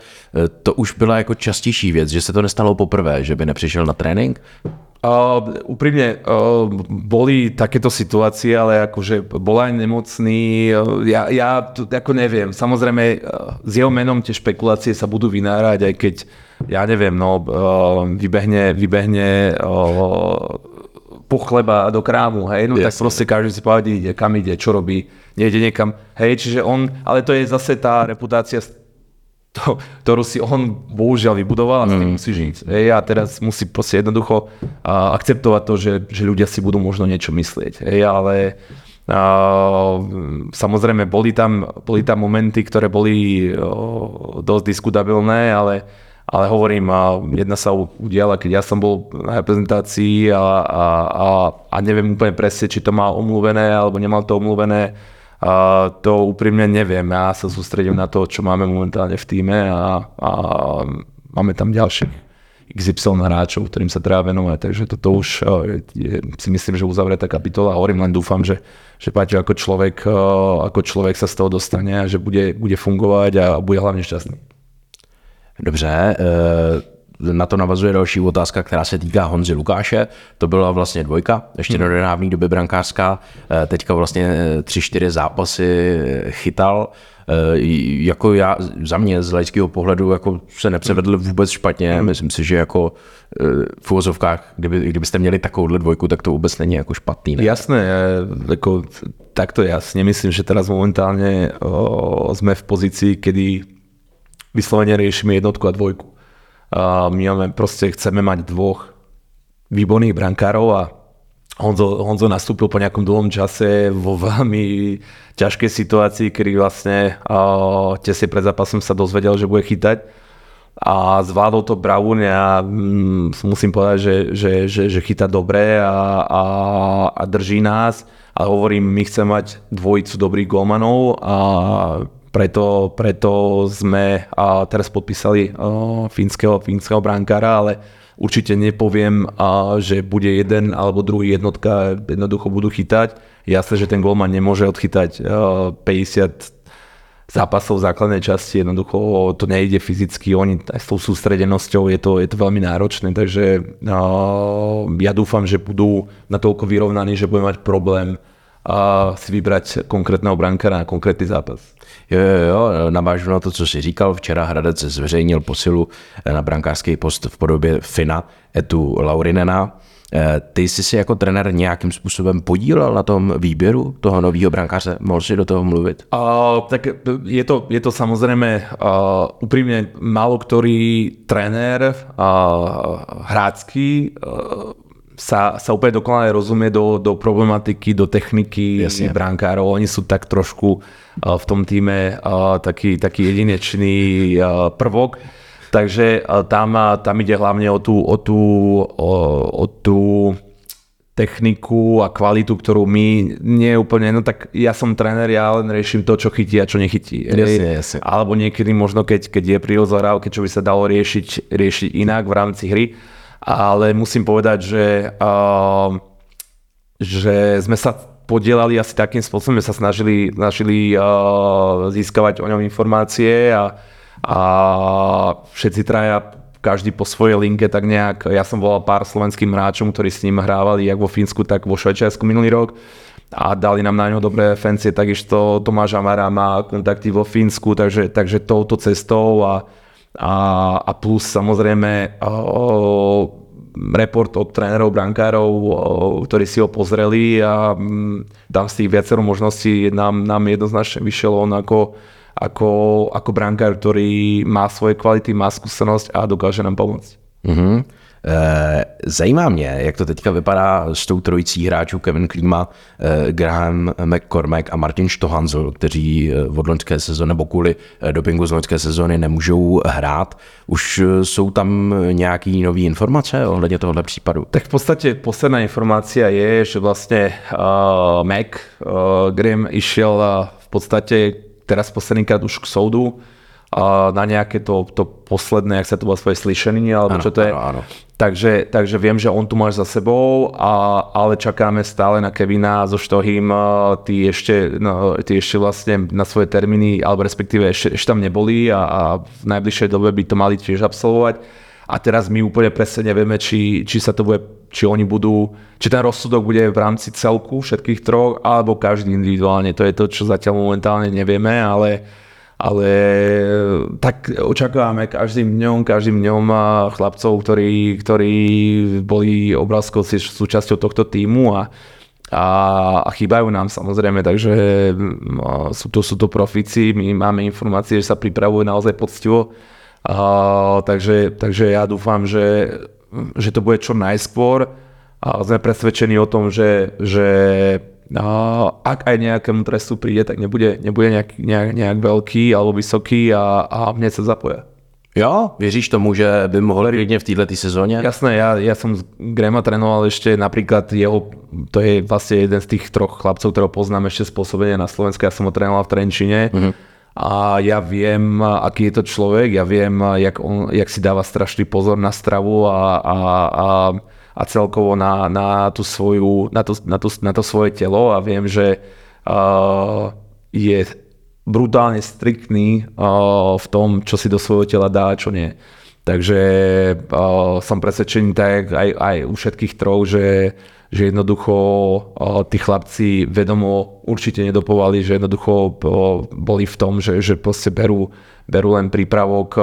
[SPEAKER 2] to už byla jako častější věc, že se to nestalo poprvé, že by nepřišel na trénink.
[SPEAKER 3] Uh, úprimne, uh, boli takéto situácie, ale akože bol aj nemocný, uh, ja, ja to, ako neviem, samozrejme uh, s jeho menom tie špekulácie sa budú vynárať, aj keď, ja neviem, no, uh, vybehne, vybehne uh, po chleba do krámu, hej, no tak
[SPEAKER 2] Jasne.
[SPEAKER 3] proste každý si povedí, ide, kam ide, čo robí, nejde niekam, hej, čiže on, ale to je zase tá reputácia to, ktorú si on bohužiaľ vybudoval a s tým musí žiť. Hej, a teraz musí proste jednoducho a, akceptovať to, že, že ľudia si budú možno niečo myslieť. Hej, ale a, samozrejme boli tam, boli tam momenty, ktoré boli o, dosť diskutabilné, ale, ale hovorím, jedna sa udiala, keď ja som bol na reprezentácii a, a, a, a neviem úplne presne, či to má omluvené alebo nemal to omluvené. A to úprimne neviem. Ja sa sústredím na to, čo máme momentálne v týme a, a máme tam ďalších XY hráčov, ktorým sa treba venovať. Takže toto už eh, je, si myslím, že uzavretá kapitola. Hovorím, len dúfam, že, že Paťo ako človek, eh, ako človek sa z toho dostane a že bude, bude fungovať a bude hlavne šťastný.
[SPEAKER 2] Dobře, e, na to navazuje další otázka, která se týká Honzy Lukáše. To byla vlastně dvojka, ještě do nedávné doby brankářská. E, Teďka vlastně e, tři, čtyři zápasy chytal. Jako já, za mě z laického pohledu jako se nepřevedl vůbec špatně. Myslím si, že jako v uvozovkách, kdyby, kdybyste měli takovouhle dvojku, tak to vůbec není jako špatný. Ne?
[SPEAKER 3] Jasné, ja, ako, takto ja si nemyslím, že teraz momentálne o, sme v pozícii, kedy vyslovene riešime jednotku a dvojku. A my máme, proste chceme mať dvoch výborných brankárov a Honzo, Honzo nastúpil po nejakom dlhom čase vo veľmi ťažkej situácii, kedy vlastne uh, tesne pred zápasom sa dozvedel, že bude chytať a zvládol to bravúrne a mm, musím povedať, že, že, že, že chytá dobre a, a, a drží nás a hovorím, my chceme mať dvojicu dobrých golmanov a preto, preto sme a teraz podpísali a, fínskeho, fínskeho brankára, ale určite nepoviem, a, že bude jeden alebo druhý jednotka jednoducho budú chytať. Jasné, že ten golman nemôže odchytať a, 50 zápasov v základnej časti, jednoducho to nejde fyzicky, oni aj s tou sústredenosťou je to, je to veľmi náročné, takže uh, ja dúfam, že budú natoľko vyrovnaní, že budeme mať problém uh, si vybrať konkrétneho brankára na konkrétny zápas.
[SPEAKER 2] Jo, jo, jo, navážu na to, co jsi říkal. Včera Hradec zveřejnil posilu na brankářský post v podobě Fina Etu Laurinena. Eh, Ty jsi si jako trenér nějakým způsobem podílel na tom výběru toho nového brankáře? Mohl si do toho mluvit?
[SPEAKER 3] Uh, tak je to, je to samozrejme uh, úprimne málo ktorý tréner uh, hrácky uh, sa, sa úplne dokonale rozumie do, do problematiky, do techniky
[SPEAKER 2] Jasne.
[SPEAKER 3] brankárov. Oni sú tak trošku uh, v tom týme uh, taký, taký jedinečný uh, prvok. Takže uh, tam, uh, tam ide hlavne o tú, o tú, o, o tú techniku a kvalitu, ktorú my nie je úplne, no tak ja som tréner, ja len riešim to, čo chytí a čo nechytí.
[SPEAKER 2] Jasne, jasne.
[SPEAKER 3] Alebo niekedy možno, keď, keď je pri rozhrávke, čo by sa dalo riešiť, riešiť inak v rámci hry. Ale musím povedať, že, uh, že sme sa podielali asi takým spôsobom, že sa snažili, snažili uh, získavať o ňom informácie a, a všetci traja každý po svojej linke tak nejak, ja som volal pár slovenským hráčom, ktorí s ním hrávali jak vo Fínsku, tak vo Švajčiarsku minulý rok a dali nám na ňo dobré referencie, takisto Tomáš Amara má kontakty vo Fínsku, takže, takže touto cestou a, a, a plus samozrejme o, report od trénerov, brankárov, o, ktorí si ho pozreli a mm, tam z tých viacero možností nám, nám jednoznačne vyšiel on ako, ako, ako brankár, ktorý má svoje kvality, má skúsenosť a dokáže nám pomôcť.
[SPEAKER 2] Mhm. Eh, Zajímá mě, jak to teďka vypadá s tou trojicí hráčů Kevin Klíma, eh, Graham McCormack a Martin Štohanzl, kteří eh, od loňské sezóny nebo kvůli dopingu z loňské sezóny nemůžou hrát. Už jsou tam nějaký nové informace ohledně tohohle případu?
[SPEAKER 3] Tak v podstate posledná informácia je, že vlastne uh, Mac uh, Graham išiel uh, v podstate teraz poslednýkrát už k soudu na nejaké to, to posledné, jak sa to volá, svoje slyšenie, alebo
[SPEAKER 2] Áno,
[SPEAKER 3] čo to je.
[SPEAKER 2] áno, áno.
[SPEAKER 3] Takže, takže viem, že on tu máš za sebou, a, ale čakáme stále na Kevina so Štohým. uh, Tí ešte, no, tí ešte vlastne na svoje termíny, alebo respektíve ešte, ešte tam neboli a, a v najbližšej dobe by to mali tiež absolvovať. A teraz my úplne presne nevieme, či, či sa to bude, či oni budú, či ten rozsudok bude v rámci celku všetkých troch, alebo každý individuálne. To je to, čo zatiaľ momentálne nevieme, ale, ale tak očakávame každým dňom, každým dňom a chlapcov, ktorí, ktorí boli obrázkou súčasťou tohto týmu a, a, a chýbajú nám samozrejme, takže mm, sú to, sú to profíci, my máme informácie, že sa pripravujú naozaj poctivo, a, takže, takže ja dúfam, že, že to bude čo najskôr. A sme presvedčení o tom, že, že a, ak aj nejakému trestu príde, tak nebude, nebude nejak, nejak, nejak veľký alebo vysoký a, a hneď sa zapoja.
[SPEAKER 2] Jo, věříš tomu, že by mohli klidně v této sezóně?
[SPEAKER 3] Jasné, ja, ja som Grema trénoval ešte napríklad jeho, to je vlastne jeden z tých troch chlapcov, ktorého poznám ešte spôsobenie na Slovensku, ja som ho trénoval v Trenčine mm-hmm. a ja viem, aký je to človek, ja viem, jak, on, jak si dáva strašný pozor na stravu a, a, a, a celkovo na, na, tú svoju, na, to, na, to, na to svoje telo a viem, že uh, je brutálne striktný uh, v tom, čo si do svojho tela dá a čo nie. Takže uh, som presvedčený tak aj, aj u všetkých troch, že, že jednoducho tí chlapci vedomo určite nedopovali, že jednoducho boli v tom, že, že proste berú, berú len prípravok,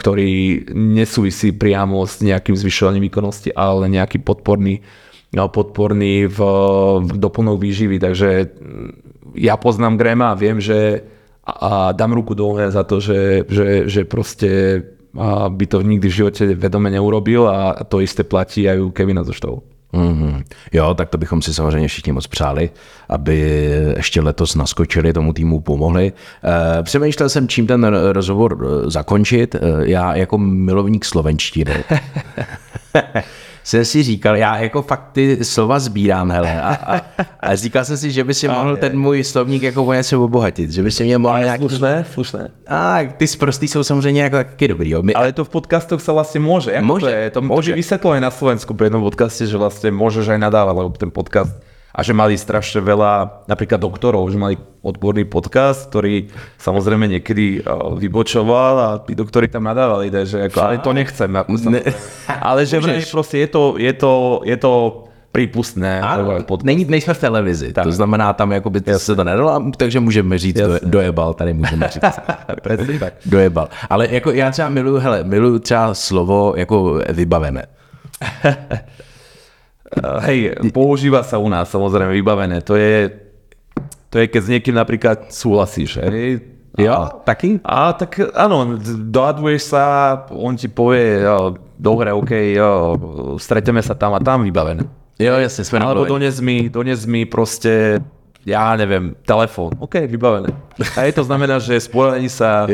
[SPEAKER 3] ktorý nesúvisí priamo s nejakým zvyšovaním výkonnosti, ale nejaký podporný, podporný v, v doplnok výživy. Takže ja poznám Grema a viem, že a dám ruku do za to, že, že, že proste by to nikdy v živote vedome neurobil a to isté platí aj u Kevina so Štou.
[SPEAKER 2] Mm-hmm. Jo, tak to bychom si samozřejmě všichni moc přáli, aby ještě letos naskočili, tomu týmu pomohli. E, přemýšlel jsem, čím ten rozhovor eh, zakončit. E, já jako milovník slovenštiny jsem si říkal, já jako fakt ty slova sbírám, hele, a, a, a říkal jsem si, že by si mohl ten můj slovník jako o něco obohatit, že by si mě mohl nějak...
[SPEAKER 3] Slušné, slušné.
[SPEAKER 2] A ty sprostý jsou samozřejmě jako taky dobrý, jo. My,
[SPEAKER 3] Ale to v podcastoch sa vlastne môže. Jak
[SPEAKER 2] Môže,
[SPEAKER 3] To, je, to,
[SPEAKER 2] môže.
[SPEAKER 3] vysvetlo aj na Slovensku pri jednom podcaste, že vlastne môžeš aj nadávať, lebo ten podcast a že mali strašne veľa napríklad doktorov, že mali odborný podcast, ktorý samozrejme niekedy uh, vybočoval a tí doktori tam nadávali, že ako, ale to nechcem.
[SPEAKER 2] Ne.
[SPEAKER 3] ale že vraj proste je to, je to, je to pod...
[SPEAKER 2] není, nejsme v televizi, tak. to znamená tam jako by se to nedalo, takže můžeme říct do, dojebal, tady můžeme říct.
[SPEAKER 3] Tak.
[SPEAKER 2] dojebal. Ale jako já třeba miluju, hele, miluju třeba slovo jako vybavené.
[SPEAKER 3] Uh, hej, používa sa u nás samozrejme vybavené. To je, to je keď s niekým napríklad súhlasíš. Hej?
[SPEAKER 2] Jo,
[SPEAKER 3] A,
[SPEAKER 2] taky?
[SPEAKER 3] a tak áno, dohaduješ sa, on ti povie, jo, dobre, OK, jo, stretneme sa tam a tam vybavené.
[SPEAKER 2] Jo, jasně, jsme
[SPEAKER 3] Alebo dones mi, dones mi proste, ja neviem, telefón. OK, vybavené. A je to znamená, že spojení sa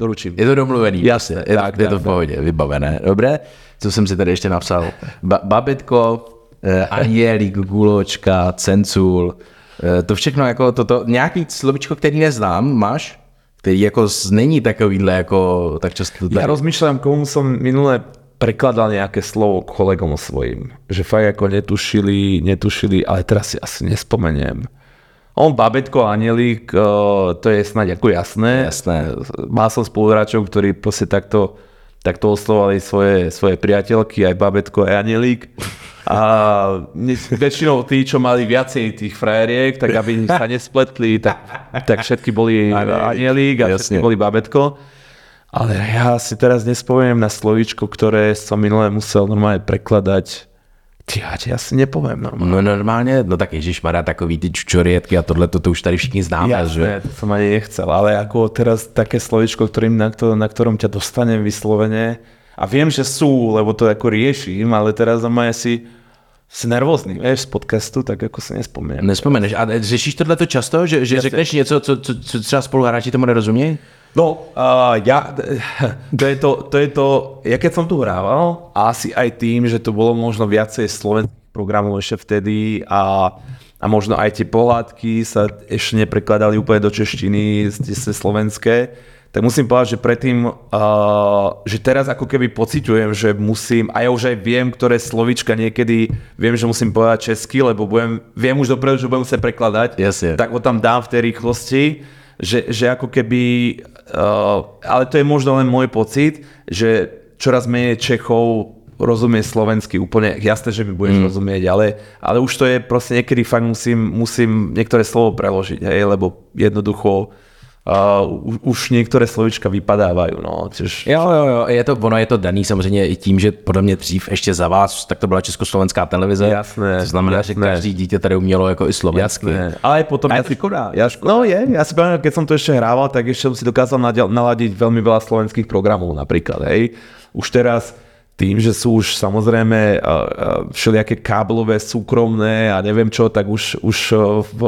[SPEAKER 3] doručím.
[SPEAKER 2] Je to domluvený.
[SPEAKER 3] Jasně,
[SPEAKER 2] je,
[SPEAKER 3] tak,
[SPEAKER 2] je to
[SPEAKER 3] tak,
[SPEAKER 2] v pohodě, vybavené. Dobré, co jsem si tady ještě napsal. Ba- babitko, eh, Anielík, Guločka, Cencul, eh, to všechno jako toto, nějaký slovičko, který neznám, máš? Který jako není takovýhle jako tak často
[SPEAKER 3] Ja rozmýšľam, komu som minule prekladal nejaké slovo kolegom svojim. Že fakt ako netušili, netušili, ale teraz si asi nespomeniem. On, Babetko, Anielík, eh, to je snáď ako jasné.
[SPEAKER 2] Jasné.
[SPEAKER 3] Mal som spoluhráčov, ktorí proste takto, takto oslovali svoje, svoje priateľky, aj Babetko, aj Anielík. A väčšinou tí, čo mali viacej tých frajeriek, tak aby sa nespletli, tak, tak všetky boli Anielík a všetky
[SPEAKER 2] Jasne.
[SPEAKER 3] boli Babetko. Ale ja si teraz nespomeniem na slovíčko, ktoré som minule musel normálne prekladať. Ty, ja ti asi nepoviem normálne.
[SPEAKER 2] No normálně, no tak ježišmarja, takový ty čučorietky a tohle to, už tady všichni známe, že?
[SPEAKER 3] Jasné, to som ani nechcel, ale ako teraz také slovičko, ktorým, na, to, na ktorom ťa dostanem vyslovene, a viem, že sú, lebo to ako riešim, ale teraz normálne si, si nervózny, vieš, z podcastu, tak ako si nespomínam.
[SPEAKER 2] Nespomeneš. A řešíš tohle to často, že, že řekneš něco, co, co, co třeba spoluhráči tomu nerozumějí?
[SPEAKER 3] No, uh, ja, to je to, to je to, ja keď som tu hrával, a asi aj tým, že to bolo možno viacej slovenských programov ešte vtedy a, a možno aj tie pohádky sa ešte neprekladali úplne do češtiny, z slovenské, tak musím povedať, že predtým, uh, že teraz ako keby pociťujem, že musím, a ja už aj viem, ktoré slovička niekedy, viem, že musím povedať česky, lebo budem, viem už dopredu, že budem musieť prekladať,
[SPEAKER 2] Jasne.
[SPEAKER 3] tak ho tam dám v tej rýchlosti, že, že ako keby, uh, ale to je možno len môj pocit, že čoraz menej Čechov rozumie slovensky úplne, jasné, že mi budeš mm. rozumieť, ale, ale už to je proste niekedy fakt musím, musím niektoré slovo preložiť, hej, lebo jednoducho uh, už niektoré slovička vypadávajú, no, tiež,
[SPEAKER 2] Jo, jo, jo, je to, ono je to daný samozřejmě i tím, že podle mě dřív ještě za vás, tak to byla československá televize.
[SPEAKER 3] Jasné,
[SPEAKER 2] To znamená, že
[SPEAKER 3] jasné.
[SPEAKER 2] každý dítě tady umělo jako i slovensky.
[SPEAKER 3] Jasné. Ale aj potom...
[SPEAKER 2] A je
[SPEAKER 3] ja
[SPEAKER 2] to
[SPEAKER 3] si,
[SPEAKER 2] škoda.
[SPEAKER 3] Ja, no je, ja si pamätám, keď som to ešte hrával, tak ešte som si dokázal naladiť veľmi veľa slovenských programov napríklad, hej. Už teraz tým, že sú už samozrejme uh, uh, všelijaké káblové, súkromné a neviem čo, tak už, už, uh, v,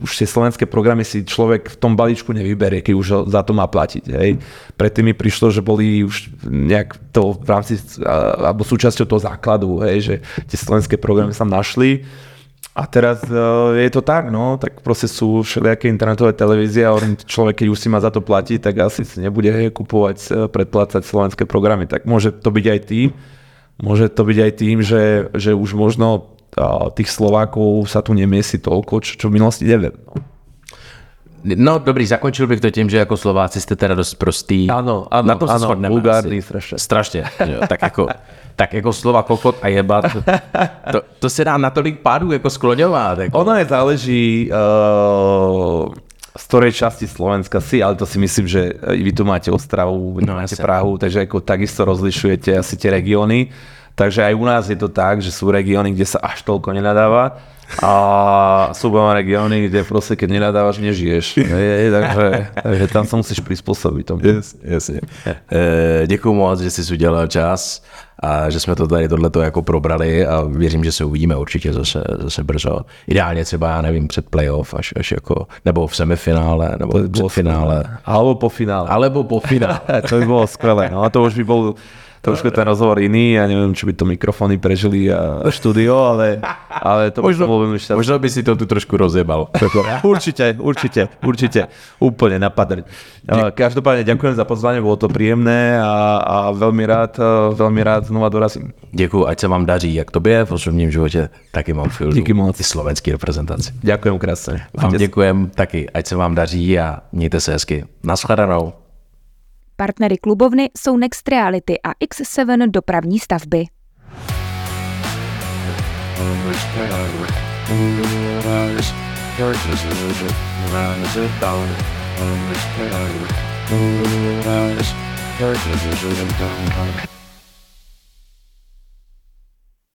[SPEAKER 3] už tie slovenské programy si človek v tom balíčku nevyberie, keď už za to má platiť. Hej. Predtým mi prišlo, že boli už nejak to v rámci, alebo súčasťou toho základu, hej, že tie slovenské programy sa našli. A teraz uh, je to tak, no, tak proste sú všelijaké internetové televízie a človek, keď už si má za to platiť, tak asi si nebude kupovať, eh, predplácať slovenské programy. Tak môže to byť aj tým, môže to byť aj tým, že, že už možno uh, tých Slovákov sa tu nemiesi toľko, čo, čo v minulosti neviem. No.
[SPEAKER 2] No dobrý, zakončil bych to tím, že jako Slováci jste teda dost prostý.
[SPEAKER 3] Ano, ano,
[SPEAKER 2] Na to se
[SPEAKER 3] ano, strašně.
[SPEAKER 2] Strašně. jo, tak jako, tak jako slova kokot a jebat, to, to se dá natolik pádů jako skloňovat. Jako.
[SPEAKER 3] Ono je záleží, uh, z ktorej časti Slovenska si, ale to si myslím, že vy tu máte Ostravu,
[SPEAKER 2] No,
[SPEAKER 3] máte
[SPEAKER 2] jasne.
[SPEAKER 3] Prahu, takže ako takisto rozlišujete asi tie regióny. Takže aj u nás je to tak, že sú regióny, kde sa až toľko nenadáva a sú vám regióny, kde proste keď nenadávaš, nežiješ. Je, takže, takže tam sa musíš prispôsobiť tomu.
[SPEAKER 2] Yes, jasně. E, děkuju moc, že jsi udělal čas a že jsme to tady tohleto jako probrali a věřím, že se uvidíme určitě zase, zase brzo. Ideálně třeba, já nevím, před playoff, až, až jako, nebo v semifinále, nebo před finále.
[SPEAKER 3] Alebo po finále.
[SPEAKER 2] Alebo po finále.
[SPEAKER 3] To by bolo skvelé. No a to už by bol trošku ten rozhovor iný. Ja neviem, či by to mikrofóny prežili a štúdio, ale, ale to by
[SPEAKER 2] Možno,
[SPEAKER 3] veľmi šťastné.
[SPEAKER 2] možno by si to tu trošku rozjebal.
[SPEAKER 3] Určite, určite, určite. Úplne napadrť. Každopádne ďakujem za pozvanie, bolo to príjemné a, a veľmi rád, veľmi rád znova dorazím.
[SPEAKER 2] Děkuju, ať se vám daří, jak tobě v osobním životě, taky mám filmu.
[SPEAKER 3] Díky moc.
[SPEAKER 2] I slovenský reprezentaci.
[SPEAKER 3] Ďakujem krásne.
[SPEAKER 2] Vám děkujem taky, ať se vám daří a mějte se hezky. Naschledanou.
[SPEAKER 1] Partnery klubovny jsou Next Reality a X7 dopravní stavby.
[SPEAKER 4] Rise,